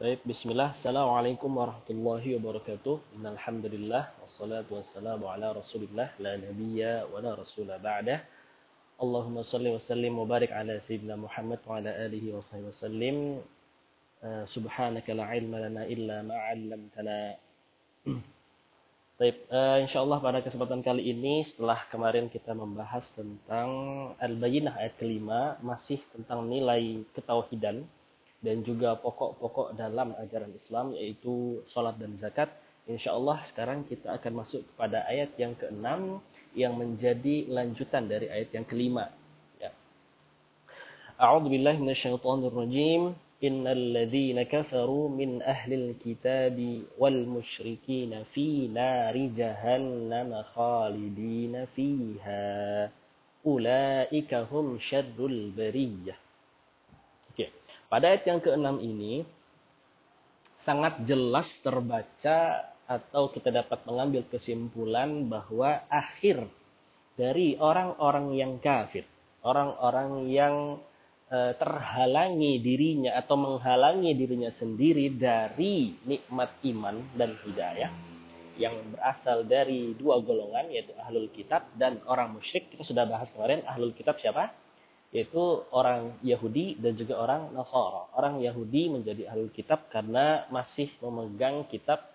Baik, bismillah. Assalamualaikum warahmatullahi wabarakatuh. Innal hamdalillah wassalatu wassalamu ala Rasulillah la nabiyya wa la rasula ba'dah. Allahumma salli wa sallim wa barik ala sayyidina Muhammad wa ala alihi wa sahbihi wasallim. Uh, subhanaka la ilma lana illa ma 'allamtana. Baik, uh, insyaallah pada kesempatan kali ini setelah kemarin kita membahas tentang Al-Bayyinah ayat kelima masih tentang nilai ketauhidan dan juga pokok-pokok dalam ajaran Islam yaitu salat dan zakat. Insya Allah sekarang kita akan masuk kepada ayat yang keenam yang menjadi lanjutan dari ayat yang kelima. Ya. A'udzu billahi minasyaitonir rajim. Innal ladzina kafaru min ahlil kitabi wal musyrikin fi nari jahannam khalidina fiha. Ulaika hum syarrul bariyah. Pada ayat yang keenam ini sangat jelas terbaca atau kita dapat mengambil kesimpulan bahwa akhir dari orang-orang yang kafir, orang-orang yang e, terhalangi dirinya atau menghalangi dirinya sendiri dari nikmat iman dan hidayah yang berasal dari dua golongan yaitu ahlul kitab dan orang musyrik. Kita sudah bahas kemarin ahlul kitab siapa? Yaitu orang Yahudi dan juga orang Nasara. Orang Yahudi menjadi ahli kitab karena masih memegang kitab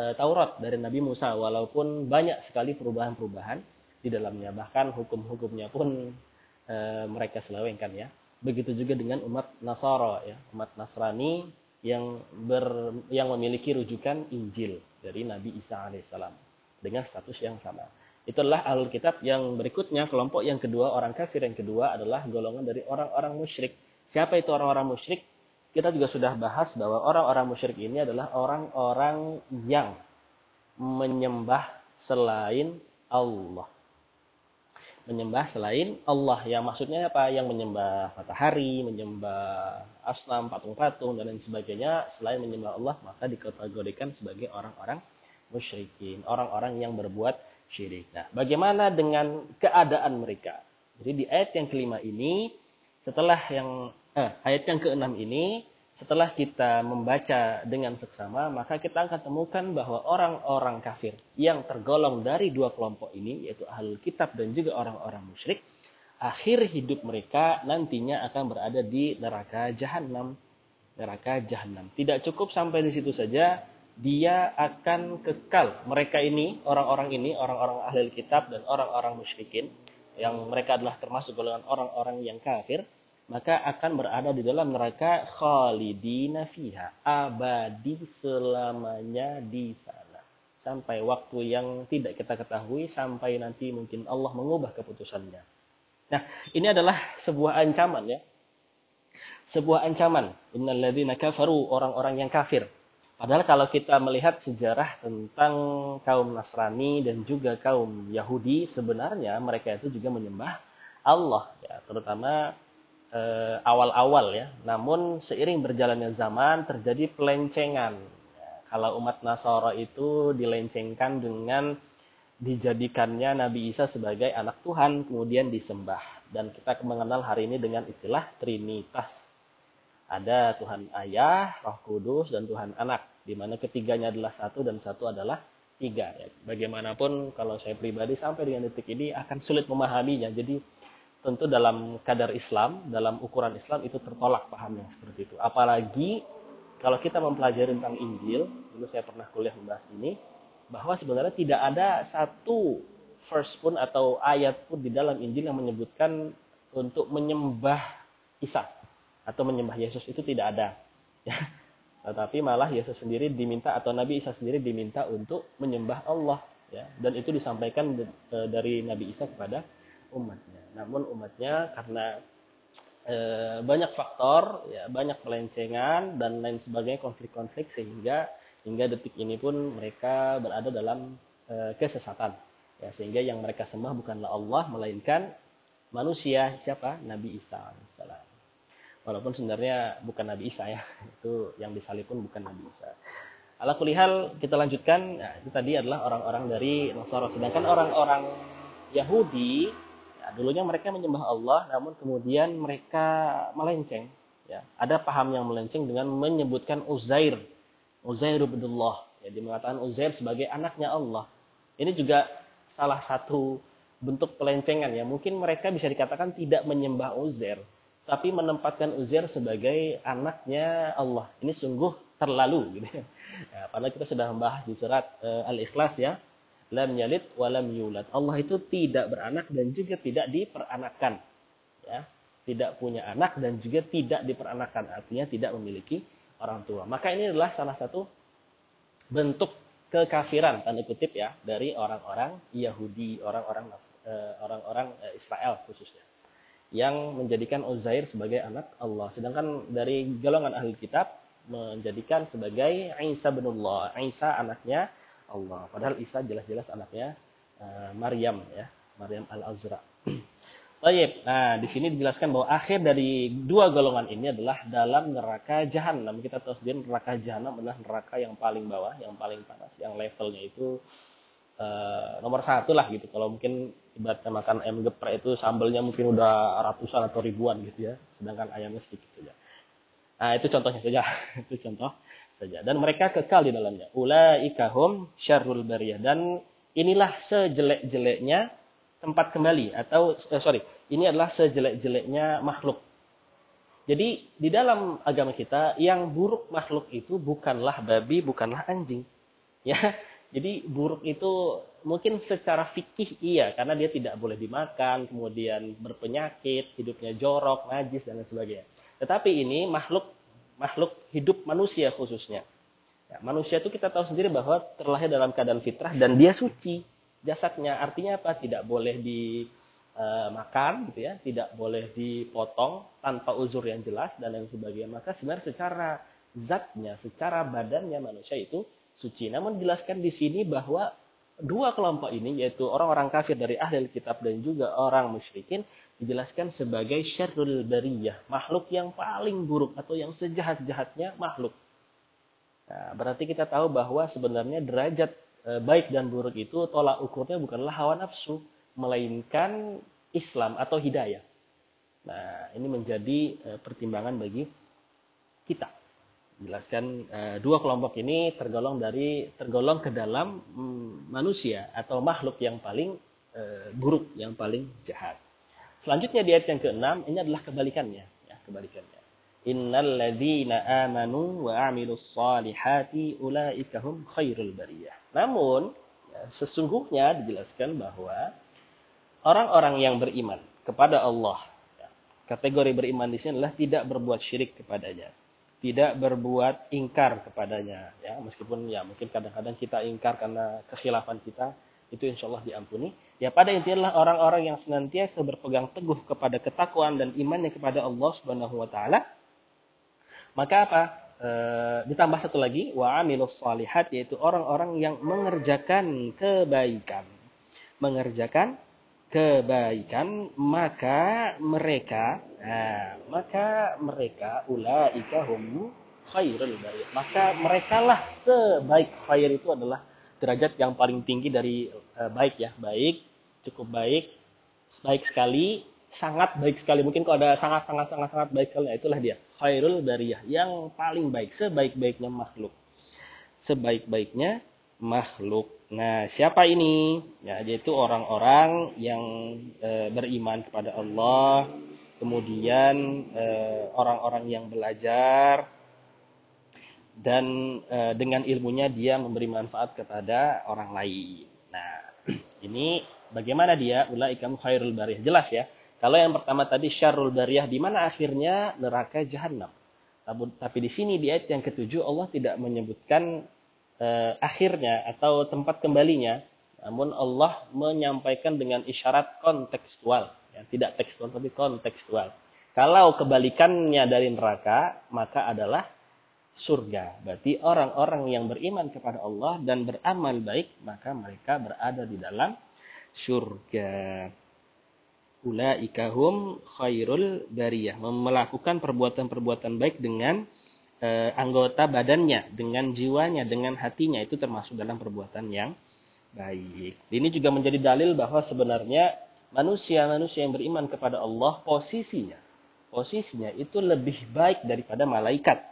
e, Taurat dari Nabi Musa walaupun banyak sekali perubahan-perubahan di dalamnya bahkan hukum-hukumnya pun e, mereka selewengkan ya. Begitu juga dengan umat Nasara ya, umat Nasrani yang ber yang memiliki rujukan Injil dari Nabi Isa alaihissalam dengan status yang sama. Itulah ahlul kitab yang berikutnya, kelompok yang kedua, orang kafir yang kedua adalah golongan dari orang-orang musyrik. Siapa itu orang-orang musyrik? Kita juga sudah bahas bahwa orang-orang musyrik ini adalah orang-orang yang menyembah selain Allah. Menyembah selain Allah. Yang maksudnya apa? Yang menyembah matahari, menyembah asnam, patung-patung, dan lain sebagainya. Selain menyembah Allah, maka dikategorikan sebagai orang-orang musyrikin. Orang-orang yang berbuat syirik. Nah, bagaimana dengan keadaan mereka? Jadi di ayat yang kelima ini, setelah yang eh, ayat yang keenam ini, setelah kita membaca dengan seksama, maka kita akan temukan bahwa orang-orang kafir yang tergolong dari dua kelompok ini, yaitu ahlul kitab dan juga orang-orang musyrik, akhir hidup mereka nantinya akan berada di neraka jahanam. Neraka jahanam. Tidak cukup sampai di situ saja, dia akan kekal. Mereka ini, orang-orang ini, orang-orang ahli kitab dan orang-orang musyrikin, yang mereka adalah termasuk golongan orang-orang yang kafir, maka akan berada di dalam neraka khalidina fiha, abadi selamanya di sana. Sampai waktu yang tidak kita ketahui, sampai nanti mungkin Allah mengubah keputusannya. Nah, ini adalah sebuah ancaman ya. Sebuah ancaman. Innalladzina kafaru, orang-orang yang kafir Padahal kalau kita melihat sejarah tentang kaum Nasrani dan juga kaum Yahudi, sebenarnya mereka itu juga menyembah Allah, ya, terutama eh, awal-awal ya. Namun seiring berjalannya zaman terjadi pelencengan. Ya, kalau umat Nasara itu dilencengkan dengan dijadikannya Nabi Isa sebagai anak Tuhan, kemudian disembah. Dan kita mengenal hari ini dengan istilah Trinitas. Ada Tuhan Ayah, Roh Kudus, dan Tuhan Anak di mana ketiganya adalah satu dan satu adalah tiga. Ya. Bagaimanapun kalau saya pribadi sampai dengan detik ini akan sulit memahaminya. Jadi tentu dalam kadar Islam, dalam ukuran Islam itu tertolak pahamnya seperti itu. Apalagi kalau kita mempelajari tentang Injil, dulu saya pernah kuliah membahas ini, bahwa sebenarnya tidak ada satu verse pun atau ayat pun di dalam Injil yang menyebutkan untuk menyembah Isa atau menyembah Yesus itu tidak ada. Ya. Tetapi malah Yesus sendiri diminta atau Nabi Isa sendiri diminta untuk menyembah Allah ya dan itu disampaikan e, dari Nabi Isa kepada umatnya. Namun umatnya karena e, banyak faktor ya banyak pelencengan dan lain sebagainya konflik-konflik sehingga hingga detik ini pun mereka berada dalam e, kesesatan ya sehingga yang mereka sembah bukanlah Allah melainkan manusia siapa Nabi Isa alaihissalam walaupun sebenarnya bukan Nabi Isa ya itu yang disalib pun bukan Nabi Isa ala kulihal kita lanjutkan nah, itu tadi adalah orang-orang dari Nasara sedangkan orang-orang Yahudi ya, dulunya mereka menyembah Allah namun kemudian mereka melenceng Ya, ada paham yang melenceng dengan menyebutkan Uzair, Uzair bin Allah. Jadi mengatakan Uzair sebagai anaknya Allah. Ini juga salah satu bentuk pelencengan ya. Mungkin mereka bisa dikatakan tidak menyembah Uzair, tapi menempatkan Uzair sebagai anaknya Allah. Ini sungguh terlalu gitu ya. karena kita sudah membahas di surat uh, Al-Ikhlas ya. Lam yalid wa lam yulad. Allah itu tidak beranak dan juga tidak diperanakan. Ya tidak punya anak dan juga tidak diperanakan artinya tidak memiliki orang tua maka ini adalah salah satu bentuk kekafiran tanda kutip ya dari orang-orang Yahudi orang-orang uh, orang-orang uh, Israel khususnya yang menjadikan Uzair sebagai anak Allah. Sedangkan dari golongan ahli kitab menjadikan sebagai Isa bin Isa anaknya Allah. Padahal Isa jelas-jelas anaknya uh, Maryam ya Maryam al-Azra. Baik, nah di sini dijelaskan bahwa akhir dari dua golongan ini adalah dalam neraka jahanam. Kita tahu sendiri neraka jahanam adalah neraka yang paling bawah, yang paling panas, yang levelnya itu uh, nomor satu lah gitu. Kalau mungkin ibaratnya makan ayam geprek itu sambelnya mungkin udah ratusan atau ribuan gitu ya, sedangkan ayamnya sedikit saja. Nah itu contohnya saja, itu contoh saja. Dan mereka kekal di dalamnya. Ulaikahum syarrul bariyah dan inilah sejelek-jeleknya tempat kembali atau eh, sorry ini adalah sejelek-jeleknya makhluk. Jadi di dalam agama kita yang buruk makhluk itu bukanlah babi, bukanlah anjing. Ya. Jadi buruk itu mungkin secara fikih iya karena dia tidak boleh dimakan, kemudian berpenyakit, hidupnya jorok, najis dan lain sebagainya. Tetapi ini makhluk makhluk hidup manusia khususnya. Ya, manusia itu kita tahu sendiri bahwa terlahir dalam keadaan fitrah dan dia suci jasadnya. Artinya apa? Tidak boleh dimakan eh, gitu ya, tidak boleh dipotong tanpa uzur yang jelas dan lain sebagainya. Maka sebenarnya secara zatnya, secara badannya manusia itu suci. Namun dijelaskan di sini bahwa dua kelompok ini yaitu orang-orang kafir dari ahli kitab dan juga orang musyrikin dijelaskan sebagai syarrul bariyah, makhluk yang paling buruk atau yang sejahat-jahatnya makhluk. Nah, berarti kita tahu bahwa sebenarnya derajat Eh, baik dan buruk itu tolak ukurnya bukanlah hawa nafsu, melainkan Islam atau hidayah. Nah, ini menjadi eh, pertimbangan bagi kita. Jelaskan uh, dua kelompok ini tergolong dari tergolong ke dalam mm, manusia atau makhluk yang paling uh, buruk, yang paling jahat. Selanjutnya di ayat yang keenam ini adalah kebalikannya, ya, kebalikannya. Innal ladzina amanu wa amilus salihati ulaika hum khairul bariyah. Namun ya, sesungguhnya dijelaskan bahwa orang-orang yang beriman kepada Allah ya, kategori beriman di sini adalah tidak berbuat syirik kepadanya tidak berbuat ingkar kepadanya ya meskipun ya mungkin kadang-kadang kita ingkar karena kekhilafan kita itu insya Allah diampuni ya pada intinya adalah orang-orang yang senantiasa berpegang teguh kepada ketakwaan dan imannya kepada Allah Subhanahu wa taala maka apa? E, ditambah satu lagi wa amilus salihat yaitu orang-orang yang mengerjakan kebaikan. Mengerjakan kebaikan maka mereka nah, maka mereka ulaika hum khairul bariyah. Maka merekalah sebaik khair itu adalah derajat yang paling tinggi dari e, baik ya, baik, cukup baik, baik sekali sangat baik sekali. Mungkin kalau ada sangat sangat sangat sangat baik sekali, nah itulah dia. Khairul bariyah, yang paling baik, sebaik-baiknya makhluk. Sebaik-baiknya makhluk. Nah, siapa ini? Ya, yaitu orang-orang yang e, beriman kepada Allah, kemudian eh, orang-orang e, yang belajar dan e, dengan ilmunya dia memberi manfaat kepada orang lain. Nah, ini bagaimana dia? Ulaikam khairul bariyah. Jelas ya kalau yang pertama tadi syarrul bariyah di mana akhirnya neraka jahanam. Tapi di sini di ayat yang ketujuh Allah tidak menyebutkan eh, akhirnya atau tempat kembalinya, namun Allah menyampaikan dengan isyarat kontekstual, ya, tidak tekstual tapi kontekstual. Kalau kebalikannya dari neraka, maka adalah surga. Berarti orang-orang yang beriman kepada Allah dan beramal baik, maka mereka berada di dalam surga ulaikahum khairul bariyah melakukan perbuatan-perbuatan baik dengan e, anggota badannya dengan jiwanya dengan hatinya itu termasuk dalam perbuatan yang baik ini juga menjadi dalil bahwa sebenarnya manusia-manusia yang beriman kepada Allah posisinya posisinya itu lebih baik daripada malaikat.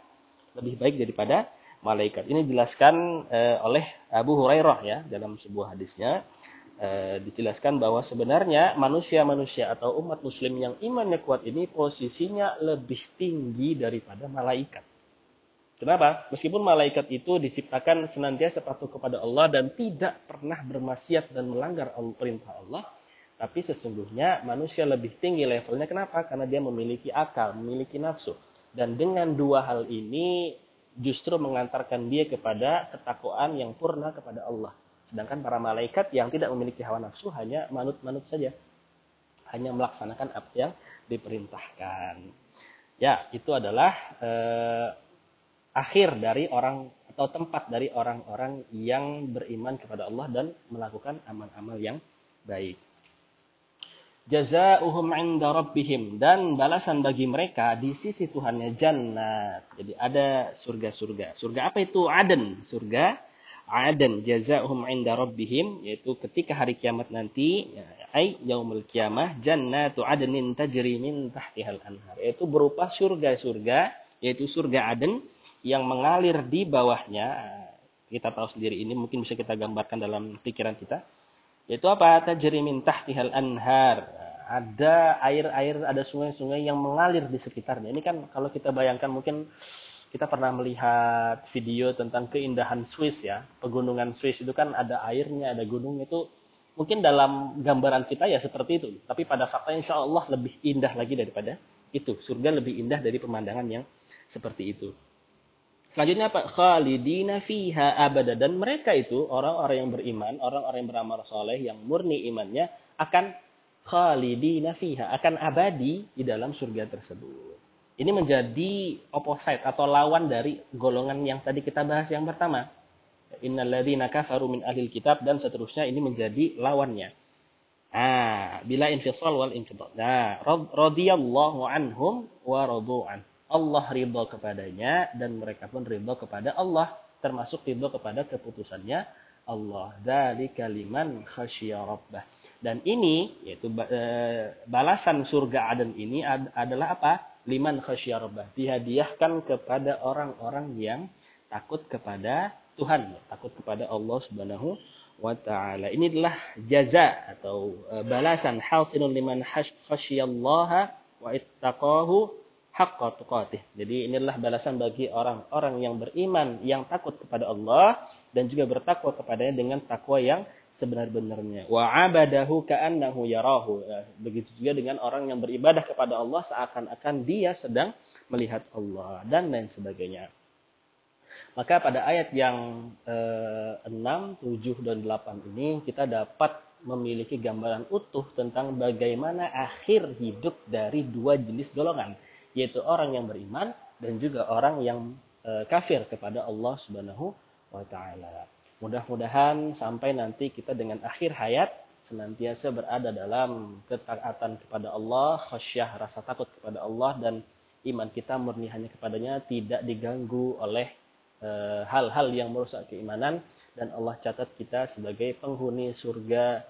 Lebih baik daripada malaikat. Ini dijelaskan uh, oleh Abu Hurairah ya dalam sebuah hadisnya. Uh, dijelaskan bahwa sebenarnya manusia-manusia atau umat muslim yang imannya kuat ini posisinya lebih tinggi daripada malaikat. Kenapa? Meskipun malaikat itu diciptakan senantiasa patuh kepada Allah dan tidak pernah bermaksiat dan melanggar perintah Allah, tapi sesungguhnya manusia lebih tinggi levelnya. Kenapa? Karena dia memiliki akal, memiliki nafsu. Dan dengan dua hal ini justru mengantarkan dia kepada ketakwaan yang purna kepada Allah. Sedangkan para malaikat yang tidak memiliki hawa nafsu hanya manut-manut saja. Hanya melaksanakan apa yang diperintahkan. Ya, itu adalah eh, akhir dari orang atau tempat dari orang-orang yang beriman kepada Allah dan melakukan amal-amal yang baik. Jazaohum 'inda rabbihim dan balasan bagi mereka di sisi Tuhannya jannat. Jadi ada surga-surga. Surga apa itu? Aden. Surga Aden jazaohum 'inda rabbihim yaitu ketika hari kiamat nanti ai yaumul kiamah jannatu adnin tajri min tahtihal anhar yaitu berupa surga-surga yaitu surga Aden yang mengalir di bawahnya kita tahu sendiri ini mungkin bisa kita gambarkan dalam pikiran kita yaitu apa? Tajri min tahtihal anhar. Ada air-air ada sungai-sungai yang mengalir di sekitarnya. Ini kan kalau kita bayangkan mungkin kita pernah melihat video tentang keindahan Swiss ya. Pegunungan Swiss itu kan ada airnya ada gunung itu mungkin dalam gambaran kita ya seperti itu. Tapi pada faktanya insya Allah lebih indah lagi daripada itu. Surga lebih indah dari pemandangan yang seperti itu Selanjutnya apa? Khalidina fiha abada. Dan mereka itu, orang-orang yang beriman, orang-orang yang beramal soleh, yang murni imannya, akan khalidina fiha, akan abadi di dalam surga tersebut. Ini menjadi opposite atau lawan dari golongan yang tadi kita bahas yang pertama. Innalladzina kafaru min ahlil kitab dan seterusnya ini menjadi lawannya. Ah, bila infisal wal infidal. Nah, radhiyallahu anhum wa radu'an. Allah ridho kepadanya dan mereka pun ridho kepada Allah termasuk ridho kepada keputusannya Allah. Dari kaliman khasya rabbah. Dan ini yaitu e, balasan surga Aden ini adalah apa? Liman khasya rabbah. Dihadiahkan kepada orang-orang yang takut kepada Tuhan takut kepada Allah Subhanahu wa taala. Ini adalah jaza atau e, balasan. Hasilun liman khasyallaha wa ittaqahu haqqa tuqatih. Jadi inilah balasan bagi orang-orang yang beriman, yang takut kepada Allah dan juga bertakwa kepadanya dengan takwa yang sebenar-benarnya. Wa abadahu ka'annahu yarahu. Ya, begitu juga dengan orang yang beribadah kepada Allah seakan-akan dia sedang melihat Allah dan lain sebagainya. Maka pada ayat yang eh, 6, 7 dan 8 ini kita dapat memiliki gambaran utuh tentang bagaimana akhir hidup dari dua jenis golongan yaitu orang yang beriman dan juga orang yang e, kafir kepada Allah Subhanahu wa taala. Mudah-mudahan sampai nanti kita dengan akhir hayat senantiasa berada dalam ketaatan kepada Allah, khasyah rasa takut kepada Allah dan iman kita murni hanya kepadanya tidak diganggu oleh e, hal-hal yang merusak keimanan dan Allah catat kita sebagai penghuni surga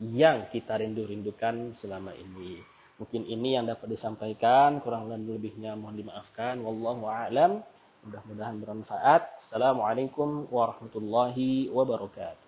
yang kita rindu-rindukan selama ini. Mungkin ini yang dapat disampaikan, kurang lebihnya mohon dimaafkan. Wallahu a'lam. Mudah-mudahan bermanfaat. Assalamualaikum warahmatullahi wabarakatuh.